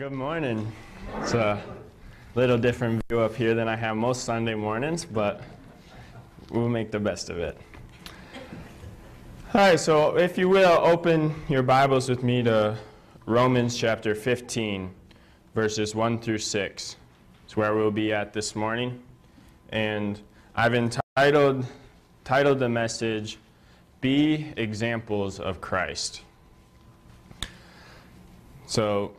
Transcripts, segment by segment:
Good morning. It's a little different view up here than I have most Sunday mornings, but we'll make the best of it. All right, so if you will, open your Bibles with me to Romans chapter 15, verses 1 through 6. It's where we'll be at this morning. And I've entitled titled the message, Be Examples of Christ. So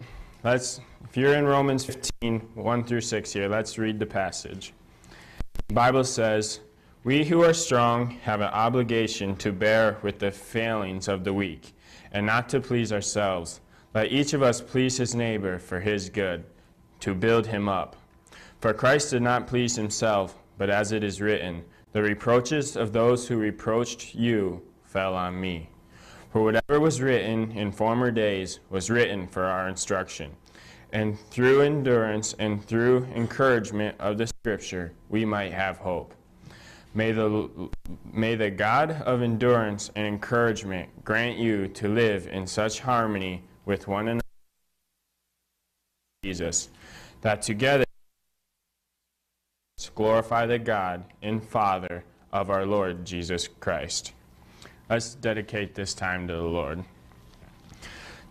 let's, if you're in Romans 15, 1 through 6 here, let's read the passage. The Bible says, We who are strong have an obligation to bear with the failings of the weak, and not to please ourselves. Let each of us please his neighbor for his good, to build him up. For Christ did not please himself, but as it is written, The reproaches of those who reproached you fell on me. For whatever was written in former days was written for our instruction, and through endurance and through encouragement of the Scripture we might have hope. May the, may the God of endurance and encouragement grant you to live in such harmony with one another, Jesus, that together glorify the God and Father of our Lord Jesus Christ. Let's dedicate this time to the Lord.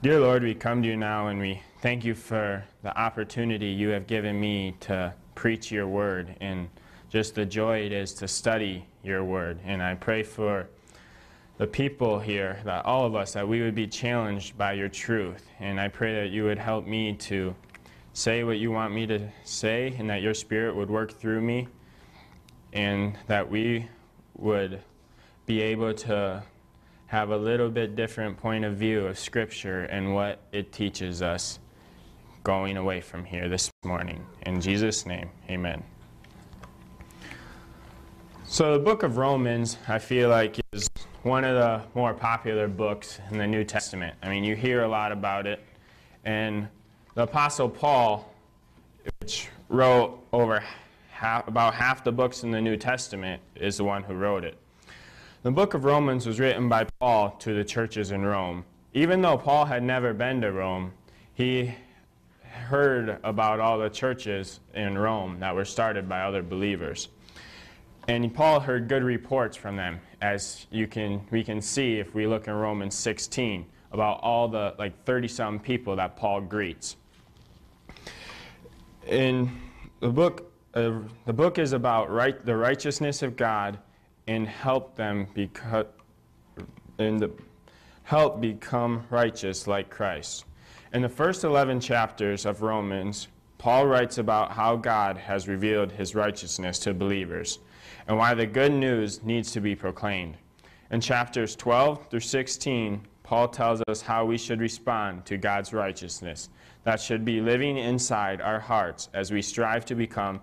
Dear Lord, we come to you now and we thank you for the opportunity you have given me to preach your word and just the joy it is to study your word. And I pray for the people here, that all of us, that we would be challenged by your truth. And I pray that you would help me to say what you want me to say and that your spirit would work through me and that we would be able to have a little bit different point of view of Scripture and what it teaches us going away from here this morning. In Jesus' name, amen. So, the book of Romans, I feel like, is one of the more popular books in the New Testament. I mean, you hear a lot about it. And the Apostle Paul, which wrote over half, about half the books in the New Testament, is the one who wrote it. The book of Romans was written by Paul to the churches in Rome. Even though Paul had never been to Rome, he heard about all the churches in Rome that were started by other believers. And Paul heard good reports from them, as you can, we can see if we look in Romans 16, about all the like 30-some people that Paul greets. In the book, uh, the book is about right, the righteousness of God and help them become and the, help become righteous like Christ. In the first 11 chapters of Romans, Paul writes about how God has revealed his righteousness to believers and why the good news needs to be proclaimed. In chapters 12 through 16, Paul tells us how we should respond to God's righteousness that should be living inside our hearts as we strive to become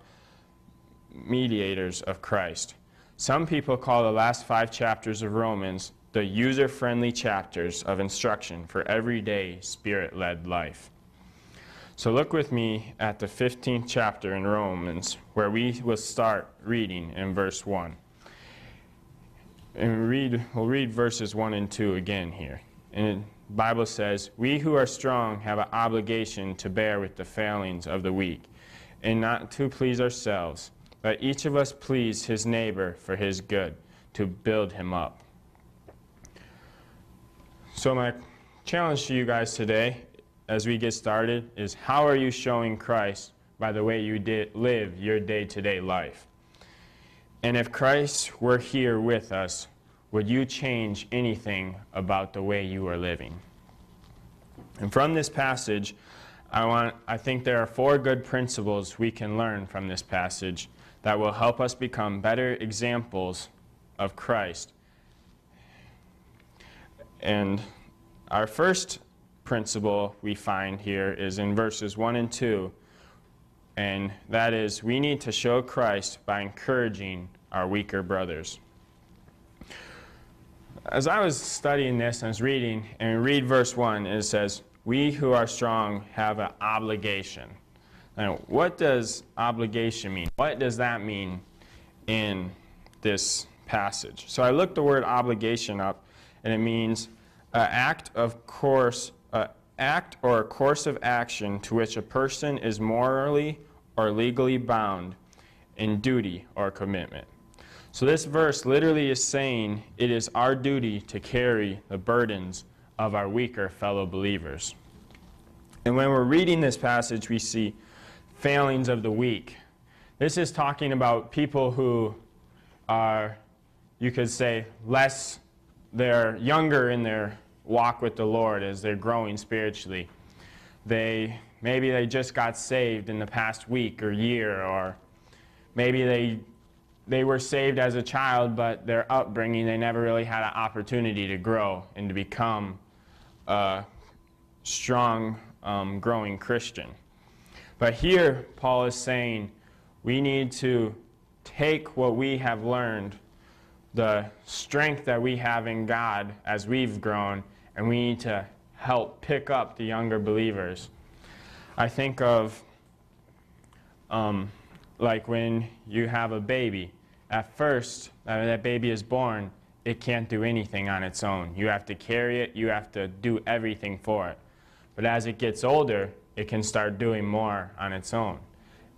mediators of Christ. Some people call the last five chapters of Romans the user friendly chapters of instruction for everyday spirit led life. So look with me at the 15th chapter in Romans, where we will start reading in verse 1. And read, we'll read verses 1 and 2 again here. And the Bible says, We who are strong have an obligation to bear with the failings of the weak, and not to please ourselves. Let each of us please his neighbor for his good, to build him up. So, my challenge to you guys today, as we get started, is how are you showing Christ by the way you did live your day to day life? And if Christ were here with us, would you change anything about the way you are living? And from this passage, I, want, I think there are four good principles we can learn from this passage that will help us become better examples of Christ. And our first principle we find here is in verses 1 and 2, and that is we need to show Christ by encouraging our weaker brothers. As I was studying this I was reading, and read verse 1, and it says, We who are strong have an obligation. Now, what does obligation mean? What does that mean in this passage? So I looked the word obligation up, and it means an act of course, uh, act or a course of action to which a person is morally or legally bound in duty or commitment. So this verse literally is saying it is our duty to carry the burdens of our weaker fellow believers. And when we're reading this passage, we see failings of the weak. This is talking about people who are, you could say, less, they're younger in their walk with the Lord as they're growing spiritually. They, maybe they just got saved in the past week or year, or maybe they, they were saved as a child, but their upbringing, they never really had an opportunity to grow and to become a strong, um, growing Christian. But here, Paul is saying we need to take what we have learned, the strength that we have in God as we've grown, and we need to help pick up the younger believers. I think of um, like when you have a baby. At first, uh, that baby is born, it can't do anything on its own. You have to carry it, you have to do everything for it. But as it gets older, it can start doing more on its own.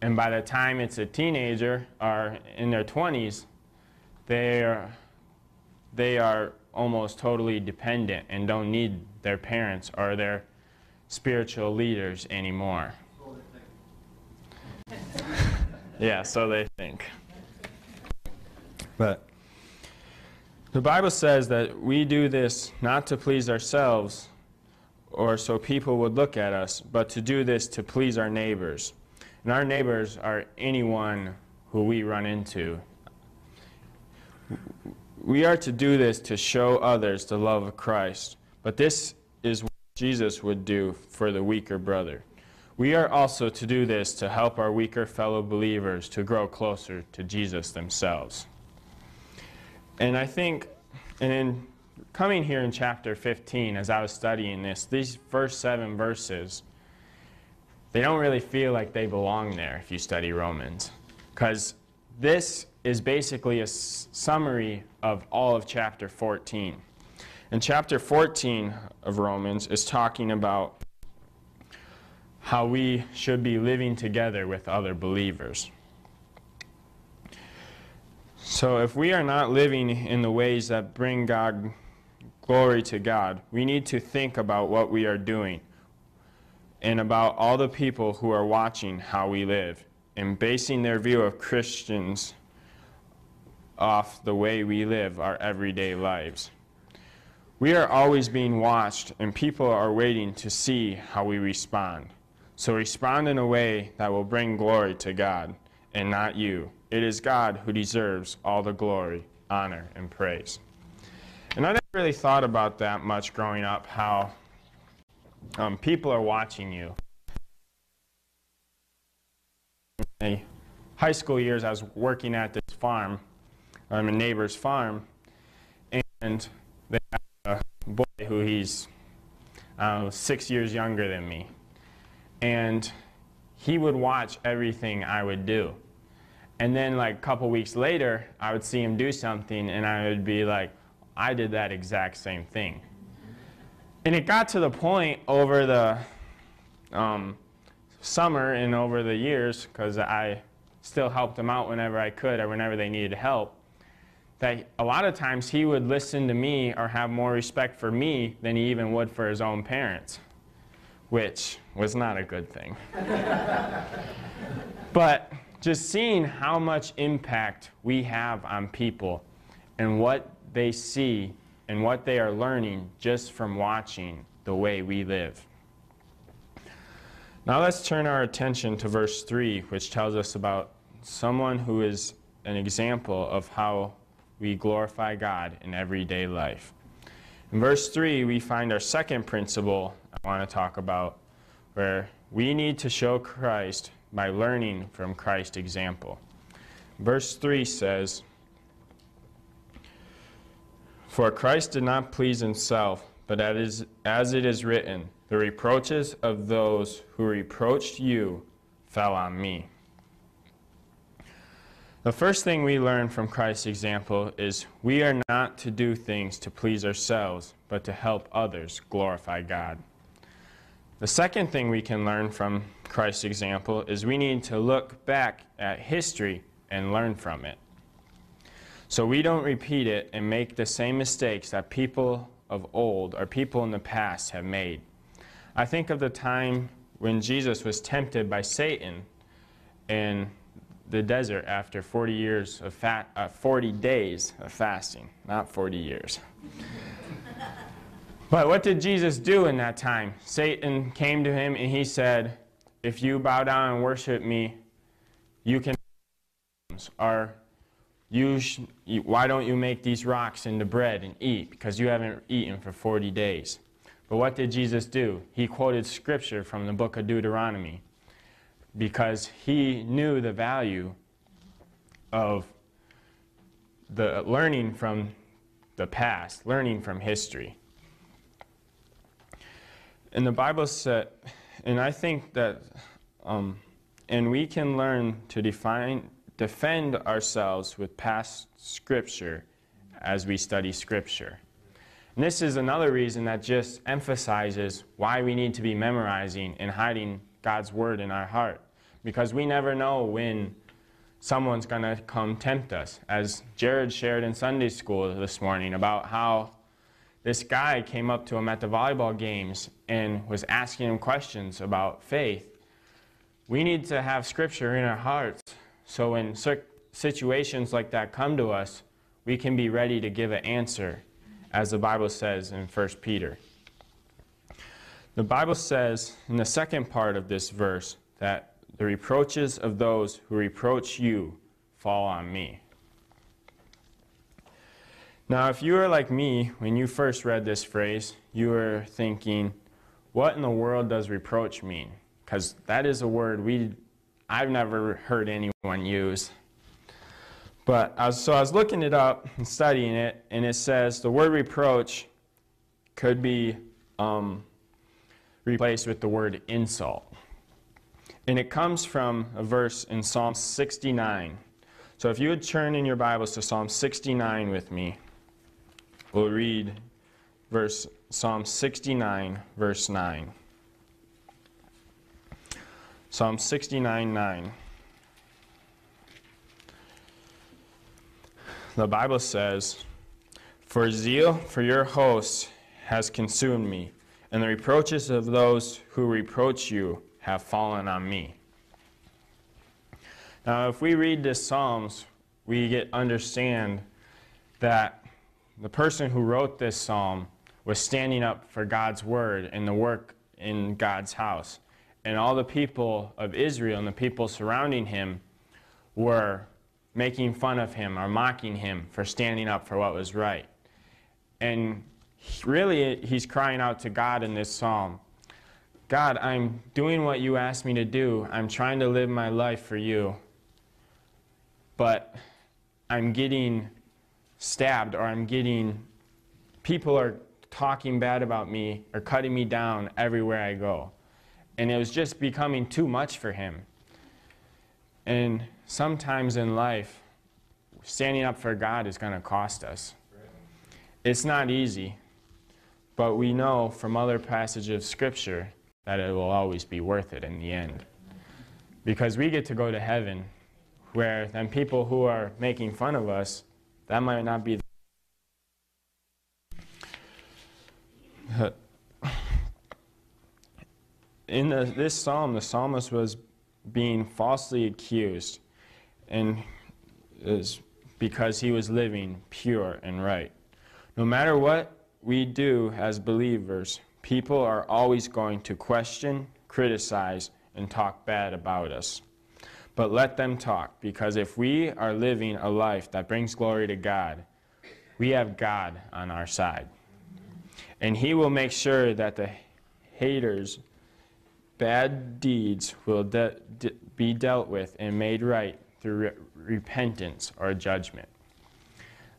And by the time it's a teenager or in their 20s, they are, they are almost totally dependent and don't need their parents or their spiritual leaders anymore. yeah, so they think. But the Bible says that we do this not to please ourselves or so people would look at us, but to do this to please our neighbors. And our neighbors are anyone who we run into we are to do this to show others the love of Christ, but this is what Jesus would do for the weaker brother. We are also to do this to help our weaker fellow believers to grow closer to Jesus themselves. And I think, and in coming here in chapter 15, as I was studying this, these first seven verses, they don't really feel like they belong there if you study Romans. Because this is basically a summary of all of chapter 14. And chapter 14 of Romans is talking about how we should be living together with other believers. So if we are not living in the ways that bring God glory to God, we need to think about what we are doing and about all the people who are watching how we live and basing their view of Christians off the way we live our everyday lives. We are always being watched, and people are waiting to see how we respond. So respond in a way that will bring glory to God and not you. It is God who deserves all the glory, honor, and praise. And I never really thought about that much growing up, how um, people are watching you. In high school years, I was working at this farm, I'm a neighbor's farm, and they have a boy who he's uh, six years younger than me. And he would watch everything I would do. And then like a couple weeks later, I would see him do something and I would be like, I did that exact same thing. And it got to the point over the um, summer and over the years, because I still helped him out whenever I could or whenever they needed help, that a lot of times he would listen to me or have more respect for me than he even would for his own parents, which was not a good thing. but just seeing how much impact we have on people and what they see and what they are learning just from watching the way we live. Now let's turn our attention to verse 3, which tells us about someone who is an example of how we glorify God in everyday life. In verse 3, we find our second principle I want to talk about, where we need to show Christ by learning from Christ's example. Verse 3 says, For Christ did not please himself, but as it is written, the reproaches of those who reproached you fell on me. The first thing we learn from Christ's example is we are not to do things to please ourselves, but to help others glorify God. The second thing we can learn from Christ's example is we need to look back at history and learn from it. So we don't repeat it and make the same mistakes that people of old or people in the past have made. I think of the time when Jesus was tempted by Satan in the desert after 40 years of fat, uh, 40 days of fasting, not 40 years. but what did Jesus do in that time? Satan came to him and he said, "If you bow down and worship me, you can." Or you why don't you make these rocks into bread and eat? Because you haven't eaten for 40 days. But what did Jesus do? He quoted scripture from the book of Deuteronomy because he knew the value of the learning from the past, learning from history. And the Bible said, and I think that, um, and we can learn to define, defend ourselves with past scripture as we study scripture. And this is another reason that just emphasizes why we need to be memorizing and hiding God's word in our heart. Because we never know when someone's going to come tempt us. As Jared shared in Sunday school this morning about how this guy came up to him at the volleyball games and was asking him questions about faith. We need to have scripture in our hearts so when situations like that come to us, we can be ready to give an answer, as the Bible says in 1 Peter. The Bible says in the second part of this verse that the reproaches of those who reproach you fall on me. Now, if you are like me, when you first read this phrase, you were thinking, what in the world does reproach mean? Because that is a word we I've never heard anyone use. But I was, so I was looking it up and studying it, and it says the word reproach could be um, replaced with the word insult. And it comes from a verse in Psalm 69. So if you would turn in your Bibles to Psalm 69 with me, we'll read verse Psalm 69, verse 9. Psalm 69 9. The Bible says, For zeal for your hosts has consumed me, and the reproaches of those who reproach you have fallen on me. Now, if we read this Psalms, we get understand that the person who wrote this psalm was standing up for God's word and the work in God's house and all the people of Israel and the people surrounding him were making fun of him or mocking him for standing up for what was right. And really, he's crying out to God in this psalm God, I'm doing what you asked me to do. I'm trying to live my life for you. But I'm getting stabbed or I'm getting, people are talking bad about me or cutting me down everywhere I go and it was just becoming too much for him. And sometimes in life, standing up for God is going to cost us. It's not easy, but we know from other passages of Scripture that it will always be worth it in the end. Because we get to go to heaven, where then people who are making fun of us, that might not be. in the, this psalm, the psalmist was being falsely accused, and is because he was living pure and right. No matter what we do as believers, people are always going to question, criticize, and talk bad about us. But let them talk, because if we are living a life that brings glory to God, we have God on our side. And He will make sure that the haters bad deeds will de de be dealt with and made right through re repentance or judgment.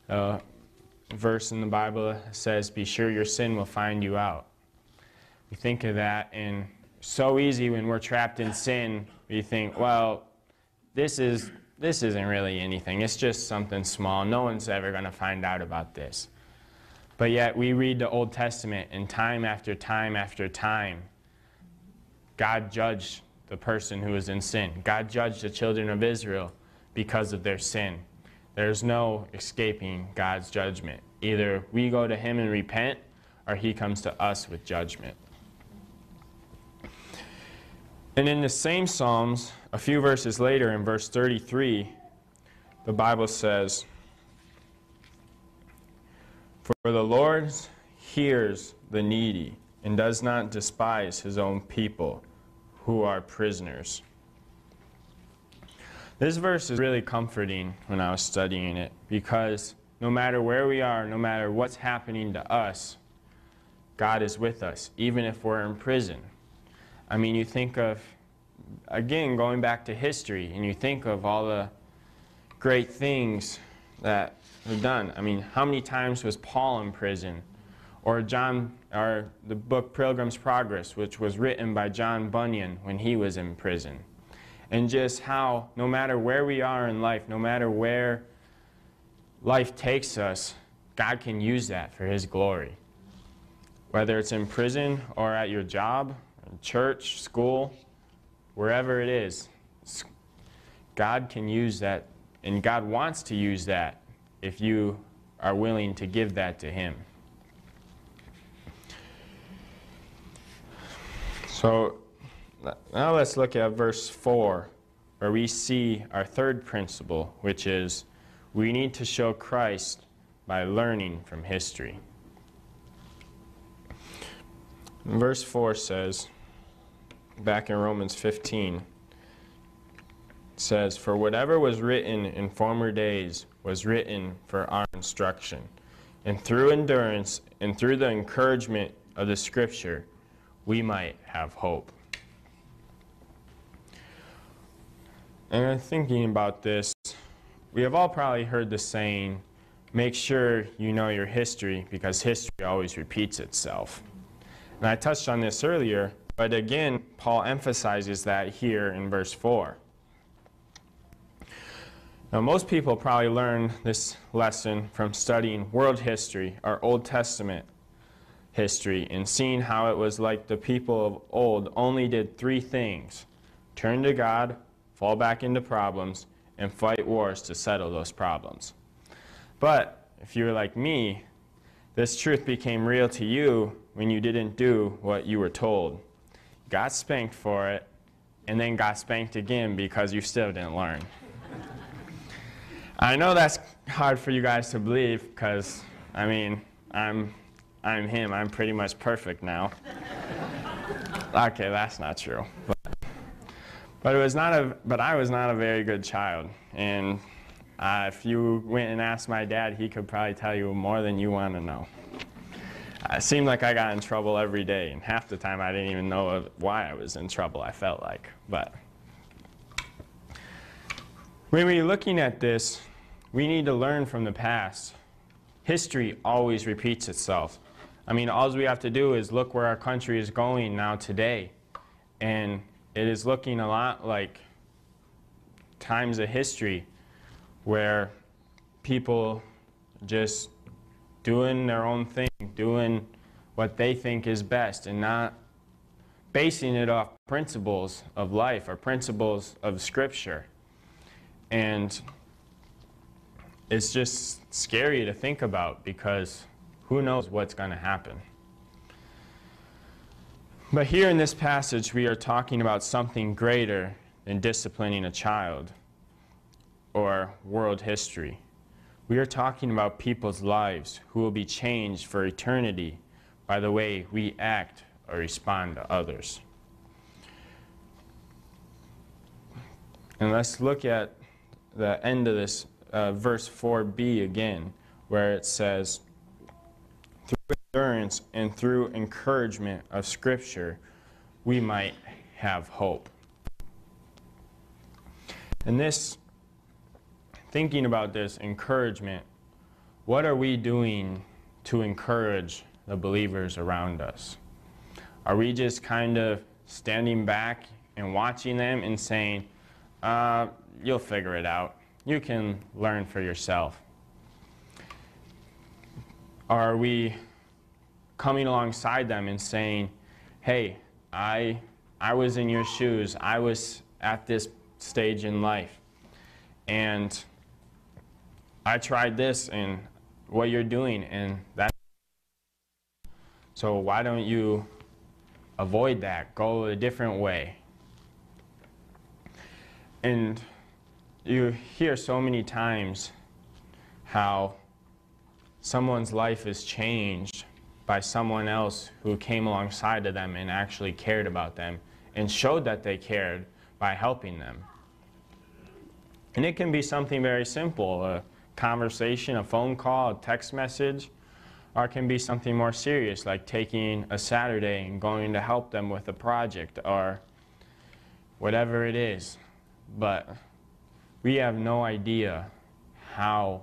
A verse in the Bible says, Be sure your sin will find you out. We think of that, and so easy when we're trapped in sin, we think, well, this, is, this isn't really anything. It's just something small. No one's ever going to find out about this. But yet, we read the Old Testament, and time after time after time, God judged the person who was in sin. God judged the children of Israel because of their sin. There's no escaping God's judgment. Either we go to Him and repent, or He comes to us with judgment. And in the same Psalms, a few verses later, in verse 33, the Bible says, For the Lord hears the needy and does not despise his own people who are prisoners. This verse is really comforting when I was studying it because no matter where we are, no matter what's happening to us, God is with us, even if we're in prison. I mean, you think of, again, going back to history, and you think of all the great things that were done. I mean, how many times was Paul in prison? Or John, or the book Pilgrim's Progress, which was written by John Bunyan when he was in prison. And just how, no matter where we are in life, no matter where life takes us, God can use that for His glory. Whether it's in prison or at your job, church, school, wherever it is, God can use that, and God wants to use that if you are willing to give that to Him. So now let's look at verse 4, where we see our third principle, which is we need to show Christ by learning from history. Verse 4 says, back in Romans 15, says, For whatever was written in former days was written for our instruction, and through endurance and through the encouragement of the Scripture, we might have hope. And thinking about this, we have all probably heard the saying, make sure you know your history because history always repeats itself. And I touched on this earlier, but again, Paul emphasizes that here in verse 4. Now, most people probably learn this lesson from studying world history or Old Testament history and seeing how it was like the people of old only did three things turn to God, fall back into problems, and fight wars to settle those problems. But if you're like me, this truth became real to you when you didn't do what you were told. Got spanked for it, and then got spanked again because you still didn't learn. I know that's hard for you guys to believe because, I mean, I'm, I'm him. I'm pretty much perfect now. okay, that's not true. But but it was not a. But I was not a very good child, and uh, if you went and asked my dad, he could probably tell you more than you want to know. It seemed like I got in trouble every day, and half the time I didn't even know why I was in trouble. I felt like, but when we're looking at this, we need to learn from the past. History always repeats itself. I mean, all we have to do is look where our country is going now today, and it is looking a lot like times of history where people just doing their own thing, doing what they think is best, and not basing it off principles of life or principles of Scripture. And it's just scary to think about because who knows what's going to happen. But here in this passage, we are talking about something greater than disciplining a child or world history. We are talking about people's lives who will be changed for eternity by the way we act or respond to others. And let's look at the end of this uh, verse 4b again, where it says, through endurance and through encouragement of Scripture, we might have hope. And this, thinking about this encouragement, what are we doing to encourage the believers around us? Are we just kind of standing back and watching them and saying, uh, you'll figure it out. You can learn for yourself. Are we coming alongside them and saying, hey, I I was in your shoes. I was at this stage in life. And I tried this and what you're doing, and that. So why don't you avoid that? Go a different way. And you hear so many times how someone's life is changed by someone else who came alongside of them and actually cared about them and showed that they cared by helping them. And it can be something very simple, conversation, a phone call, a text message, or it can be something more serious like taking a Saturday and going to help them with a project or whatever it is. But we have no idea how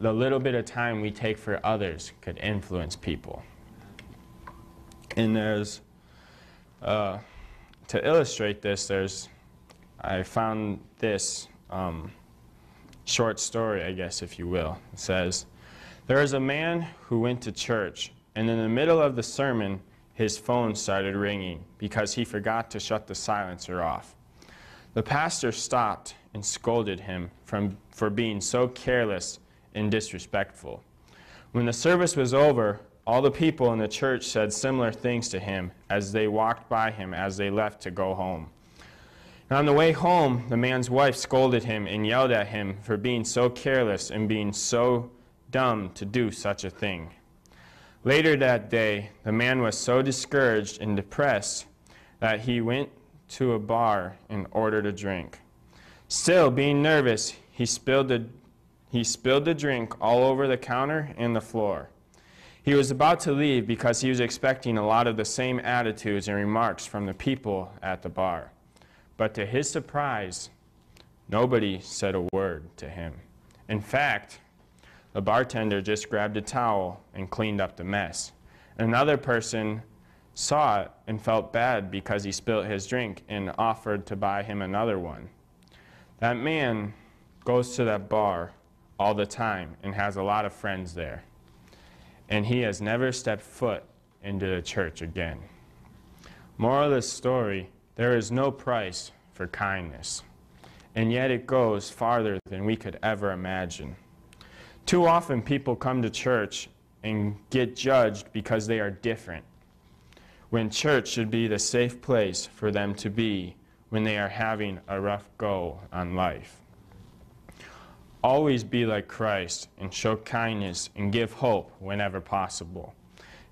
the little bit of time we take for others could influence people. And there's, uh, to illustrate this, there's, I found this um, short story, I guess, if you will. It says, There is a man who went to church, and in the middle of the sermon, his phone started ringing because he forgot to shut the silencer off. The pastor stopped and scolded him from, for being so careless and disrespectful. When the service was over, all the people in the church said similar things to him as they walked by him as they left to go home. And on the way home, the man's wife scolded him and yelled at him for being so careless and being so dumb to do such a thing. Later that day, the man was so discouraged and depressed that he went to a bar and ordered a drink. Still, being nervous, he spilled the he spilled the drink all over the counter and the floor. He was about to leave because he was expecting a lot of the same attitudes and remarks from the people at the bar. But to his surprise, nobody said a word to him. In fact, the bartender just grabbed a towel and cleaned up the mess. Another person saw it and felt bad because he spilt his drink and offered to buy him another one. That man goes to that bar all the time and has a lot of friends there. And he has never stepped foot into the church again. Moral of the story there is no price for kindness, and yet it goes farther than we could ever imagine. Too often, people come to church and get judged because they are different, when church should be the safe place for them to be when they are having a rough go on life. Always be like Christ and show kindness and give hope whenever possible.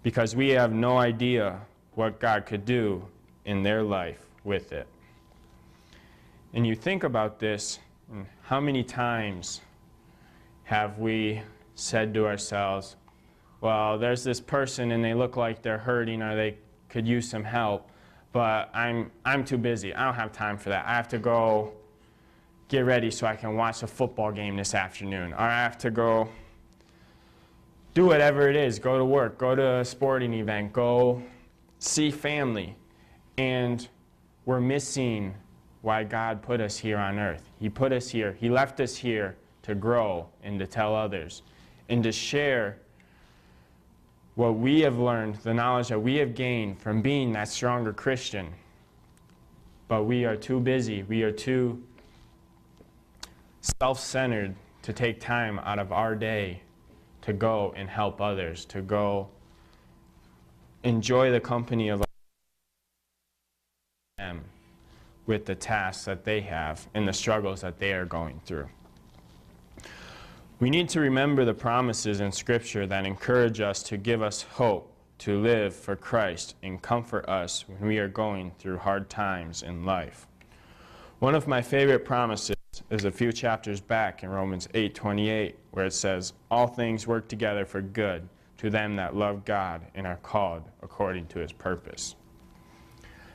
Because we have no idea what God could do in their life with it. And you think about this, how many times have we said to ourselves, well, there's this person and they look like they're hurting or they could use some help, but I'm, I'm too busy. I don't have time for that. I have to go get ready so I can watch a football game this afternoon. Or I have to go do whatever it is, go to work, go to a sporting event, go see family. And we're missing why God put us here on earth. He put us here, He left us here to grow and to tell others and to share what we have learned, the knowledge that we have gained from being that stronger Christian. But we are too busy, we are too self centered to take time out of our day to go and help others, to go enjoy the company of them with the tasks that they have and the struggles that they are going through. We need to remember the promises in Scripture that encourage us to give us hope to live for Christ and comfort us when we are going through hard times in life. One of my favorite promises is a few chapters back in Romans 8:28 where it says all things work together for good to them that love God and are called according to his purpose.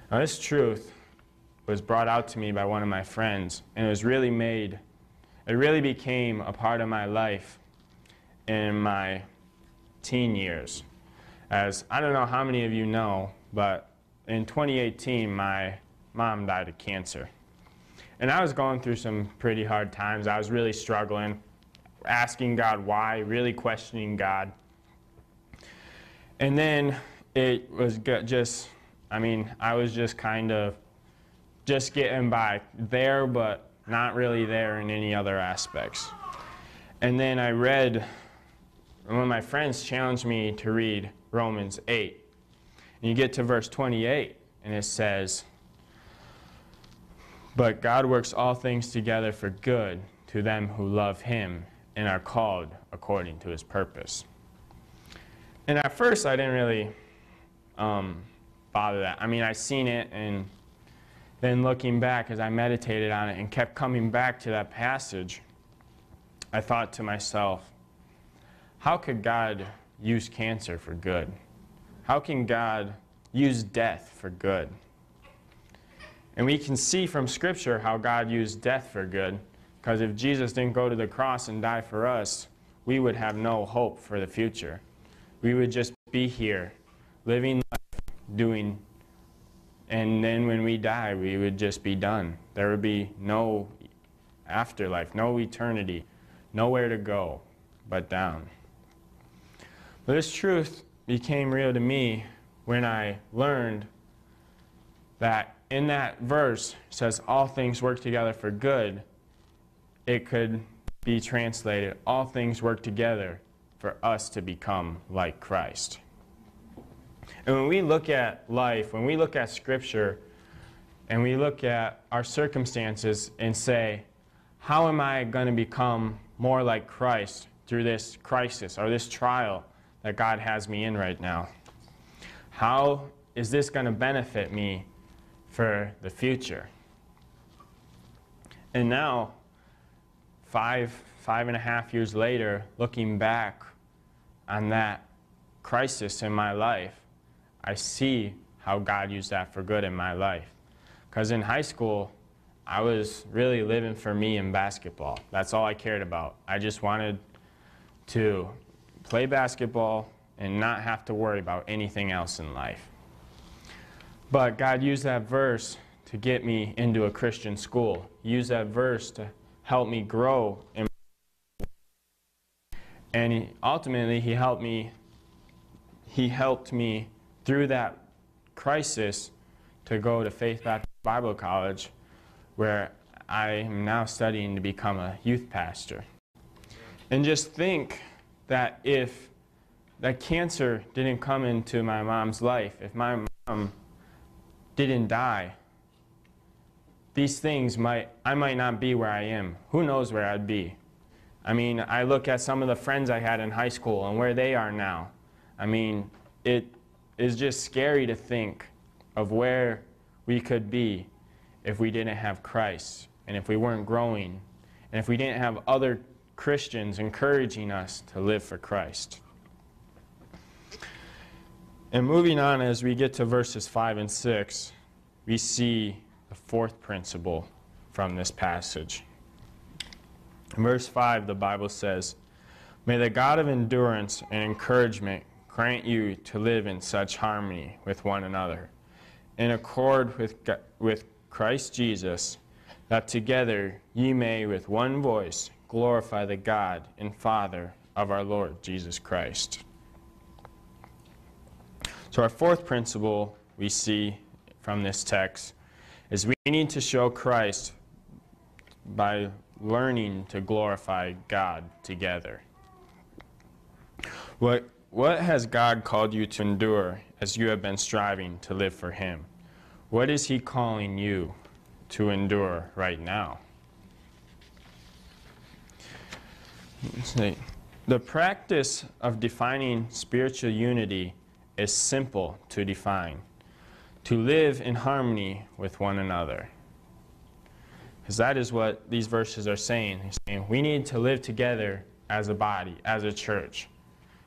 Now this truth was brought out to me by one of my friends and it was really made it really became a part of my life in my teen years. As I don't know how many of you know, but in 2018 my mom died of cancer. And I was going through some pretty hard times. I was really struggling, asking God why, really questioning God. And then it was just, I mean, I was just kind of just getting by there, but not really there in any other aspects. And then I read, one of my friends challenged me to read Romans 8. And you get to verse 28, and it says, But God works all things together for good to them who love him and are called according to his purpose. And at first, I didn't really um, bother that. I mean, I seen it, and then looking back as I meditated on it and kept coming back to that passage, I thought to myself, how could God use cancer for good? How can God use death for good? And we can see from Scripture how God used death for good, because if Jesus didn't go to the cross and die for us, we would have no hope for the future. We would just be here, living life, doing, and then when we die, we would just be done. There would be no afterlife, no eternity, nowhere to go but down. But this truth became real to me when I learned that in that verse says all things work together for good. It could be translated all things work together for us to become like Christ. And when we look at life, when we look at Scripture, and we look at our circumstances and say, how am I going to become more like Christ through this crisis or this trial that God has me in right now? How is this going to benefit me for the future? And now, five, five and a half years later, looking back on that crisis in my life, I see how God used that for good in my life. Because in high school, I was really living for me in basketball. That's all I cared about. I just wanted to play basketball and not have to worry about anything else in life. But God used that verse to get me into a Christian school. Used that verse to help me grow. In and ultimately, he helped me. He helped me through that crisis to go to Faith Baptist Bible College, where I am now studying to become a youth pastor. And just think that if that cancer didn't come into my mom's life, if my mom didn't die, these things might, I might not be where I am. Who knows where I'd be? I mean, I look at some of the friends I had in high school and where they are now. I mean, it is just scary to think of where we could be if we didn't have Christ and if we weren't growing and if we didn't have other Christians encouraging us to live for Christ. And moving on as we get to verses 5 and 6, we see the fourth principle from this passage. In verse 5, the Bible says, May the God of endurance and encouragement grant you to live in such harmony with one another, in accord with, with Christ Jesus, that together ye may with one voice glorify the God and Father of our Lord Jesus Christ. So, our fourth principle we see from this text is we need to show Christ by learning to glorify God together. What, what has God called you to endure as you have been striving to live for Him? What is He calling you to endure right now? The practice of defining spiritual unity is simple to define to live in harmony with one another. Because that is what these verses are saying. They're saying we need to live together as a body, as a church,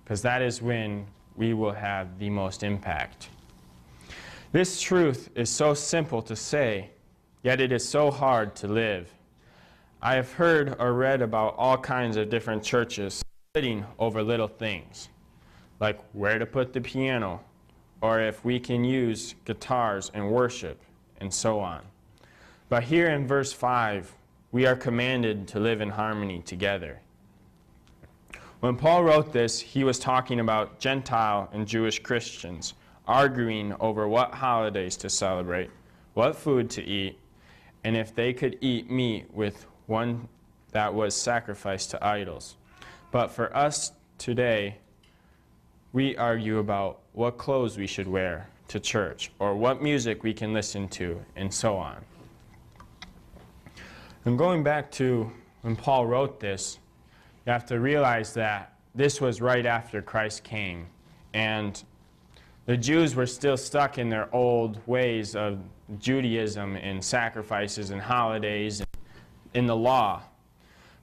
because that is when we will have the most impact. This truth is so simple to say, yet it is so hard to live. I have heard or read about all kinds of different churches splitting over little things, like where to put the piano, or if we can use guitars in worship, and so on. But here in verse 5, we are commanded to live in harmony together. When Paul wrote this, he was talking about Gentile and Jewish Christians arguing over what holidays to celebrate, what food to eat, and if they could eat meat with one that was sacrificed to idols. But for us today, we argue about what clothes we should wear to church, or what music we can listen to, and so on. And going back to when Paul wrote this, you have to realize that this was right after Christ came. And the Jews were still stuck in their old ways of Judaism and sacrifices and holidays and in the law.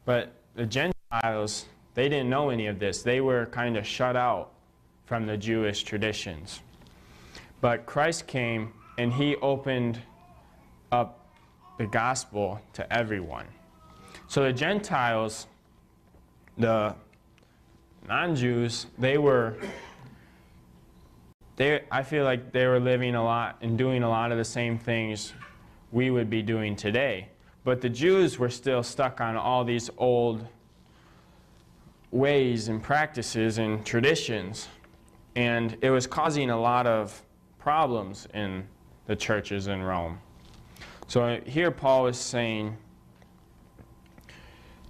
But the Gentiles, they didn't know any of this. They were kind of shut out from the Jewish traditions. But Christ came and he opened up the gospel to everyone. So the Gentiles, the non-Jews, they were they I feel like they were living a lot and doing a lot of the same things we would be doing today. But the Jews were still stuck on all these old ways and practices and traditions. And it was causing a lot of problems in the churches in Rome. So here Paul is saying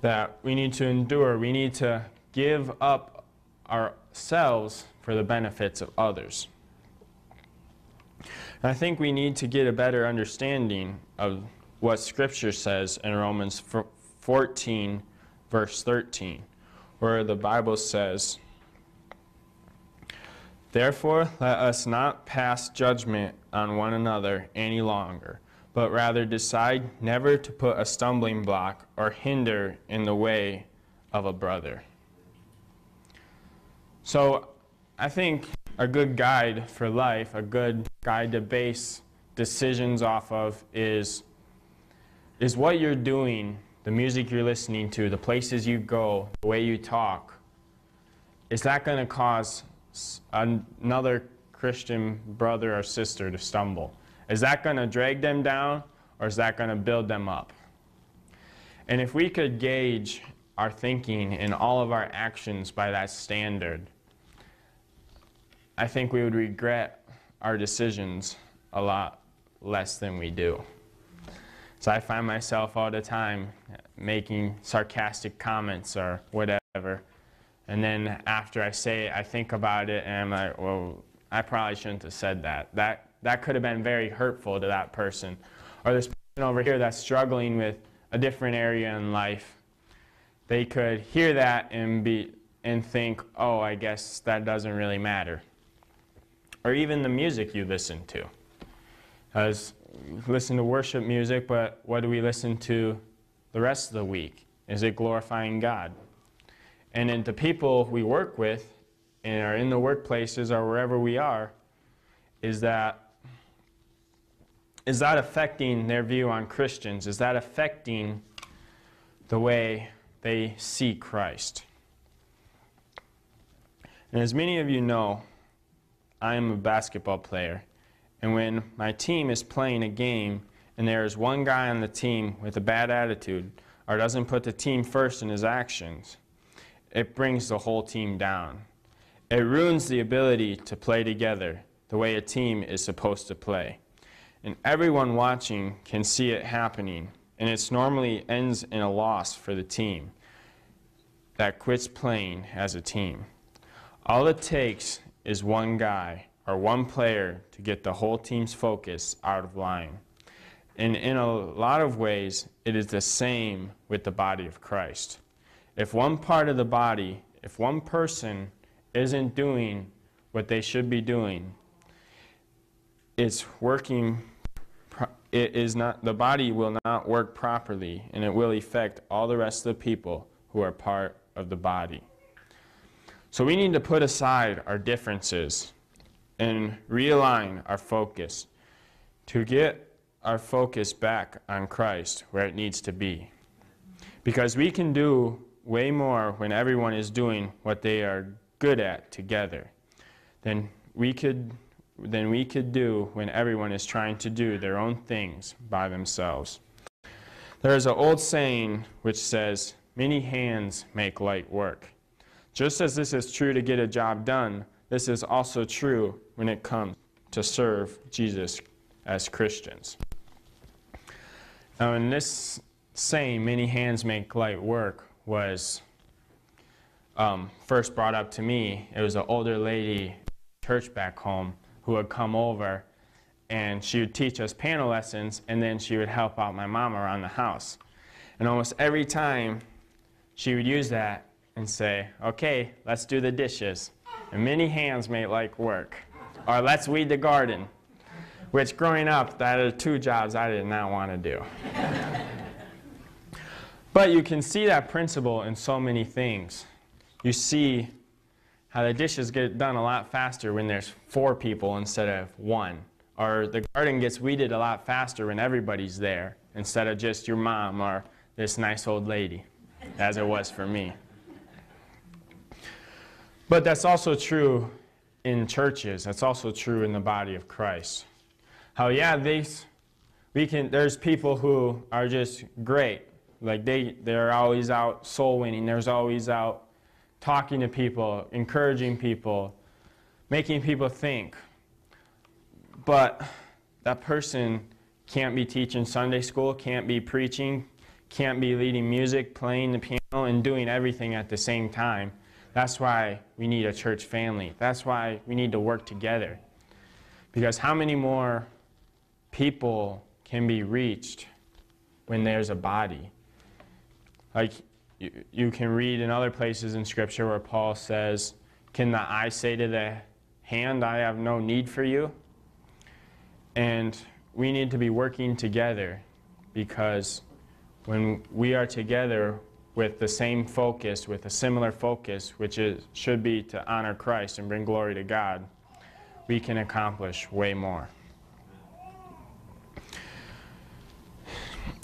that we need to endure, we need to give up ourselves for the benefits of others. And I think we need to get a better understanding of what Scripture says in Romans 14, verse 13, where the Bible says, Therefore, let us not pass judgment on one another any longer but rather decide never to put a stumbling block or hinder in the way of a brother. So I think a good guide for life, a good guide to base decisions off of is, is what you're doing, the music you're listening to, the places you go, the way you talk. Is that going to cause another Christian brother or sister to stumble? Is that going to drag them down or is that going to build them up? And if we could gauge our thinking and all of our actions by that standard, I think we would regret our decisions a lot less than we do. So I find myself all the time making sarcastic comments or whatever. And then after I say it, I think about it and I'm like, well, I probably shouldn't have said that. That that could have been very hurtful to that person. Or this person over here that's struggling with a different area in life, they could hear that and be and think, oh, I guess that doesn't really matter. Or even the music you listen to. As listen to worship music, but what do we listen to the rest of the week? Is it glorifying God? And then the people we work with and are in the workplaces or wherever we are, is that is that affecting their view on Christians? Is that affecting the way they see Christ? And as many of you know, I am a basketball player. And when my team is playing a game and there is one guy on the team with a bad attitude or doesn't put the team first in his actions, it brings the whole team down. It ruins the ability to play together the way a team is supposed to play and everyone watching can see it happening, and it normally ends in a loss for the team that quits playing as a team. All it takes is one guy or one player to get the whole team's focus out of line. And in a lot of ways, it is the same with the body of Christ. If one part of the body, if one person isn't doing what they should be doing, it's working it is not, the body will not work properly and it will affect all the rest of the people who are part of the body. So we need to put aside our differences and realign our focus to get our focus back on Christ where it needs to be. Because we can do way more when everyone is doing what they are good at together than we could than we could do when everyone is trying to do their own things by themselves. There is an old saying which says, Many hands make light work. Just as this is true to get a job done, this is also true when it comes to serve Jesus as Christians. Now, in this saying, many hands make light work, was um, first brought up to me. It was an older lady, church back home, who would come over and she would teach us piano lessons, and then she would help out my mom around the house. And almost every time, she would use that and say, okay, let's do the dishes. And many hands make like work. Or let's weed the garden. Which growing up, that are two jobs I did not want to do. but you can see that principle in so many things. You see how the dishes get done a lot faster when there's four people instead of one. Or the garden gets weeded a lot faster when everybody's there instead of just your mom or this nice old lady, as it was for me. But that's also true in churches. That's also true in the body of Christ. How, yeah, these, we can, there's people who are just great. Like they, they're always out soul winning. There's always out talking to people, encouraging people, making people think. But that person can't be teaching Sunday school, can't be preaching, can't be leading music, playing the piano, and doing everything at the same time. That's why we need a church family. That's why we need to work together. Because how many more people can be reached when there's a body? Like, you, you can read in other places in Scripture where Paul says, Can the eye say to the hand, I have no need for you? And we need to be working together because when we are together with the same focus, with a similar focus, which is, should be to honor Christ and bring glory to God, we can accomplish way more.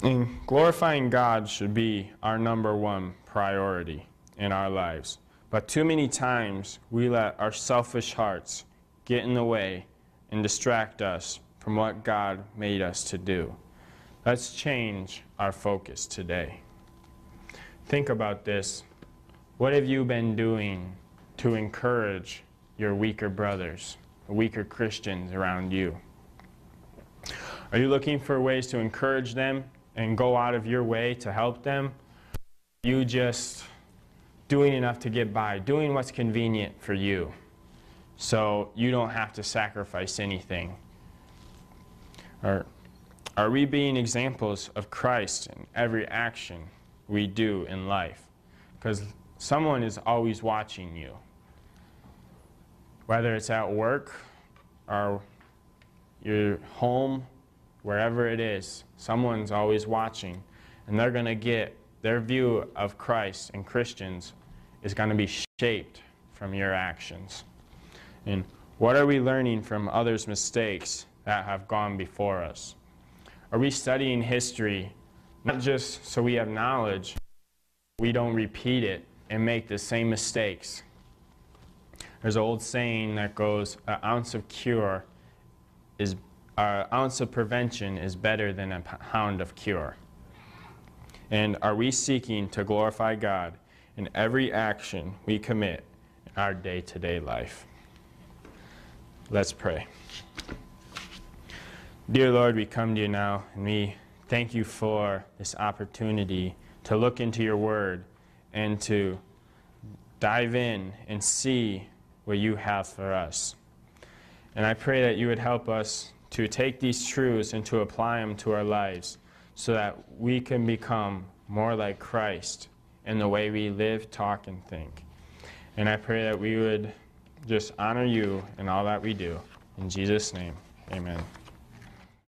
And glorifying God should be our number one priority in our lives. But too many times we let our selfish hearts get in the way and distract us from what God made us to do. Let's change our focus today. Think about this. What have you been doing to encourage your weaker brothers, weaker Christians around you? Are you looking for ways to encourage them and go out of your way to help them? You just doing enough to get by, doing what's convenient for you so you don't have to sacrifice anything. Are, are we being examples of Christ in every action we do in life? Because someone is always watching you. Whether it's at work or your home, wherever it is, someone's always watching. And they're going to get their view of Christ and Christians is going to be shaped from your actions. And what are we learning from others' mistakes that have gone before us? Are we studying history not just so we have knowledge, we don't repeat it and make the same mistakes? There's an old saying that goes, an ounce of cure is, an ounce of prevention is better than a pound of cure. And are we seeking to glorify God in every action we commit in our day-to-day -day life? Let's pray. Dear Lord, we come to you now and we thank you for this opportunity to look into your word and to dive in and see what you have for us. And I pray that you would help us to take these truths and to apply them to our lives so that we can become more like Christ in the way we live, talk, and think. And I pray that we would just honor you in all that we do. In Jesus' name, amen.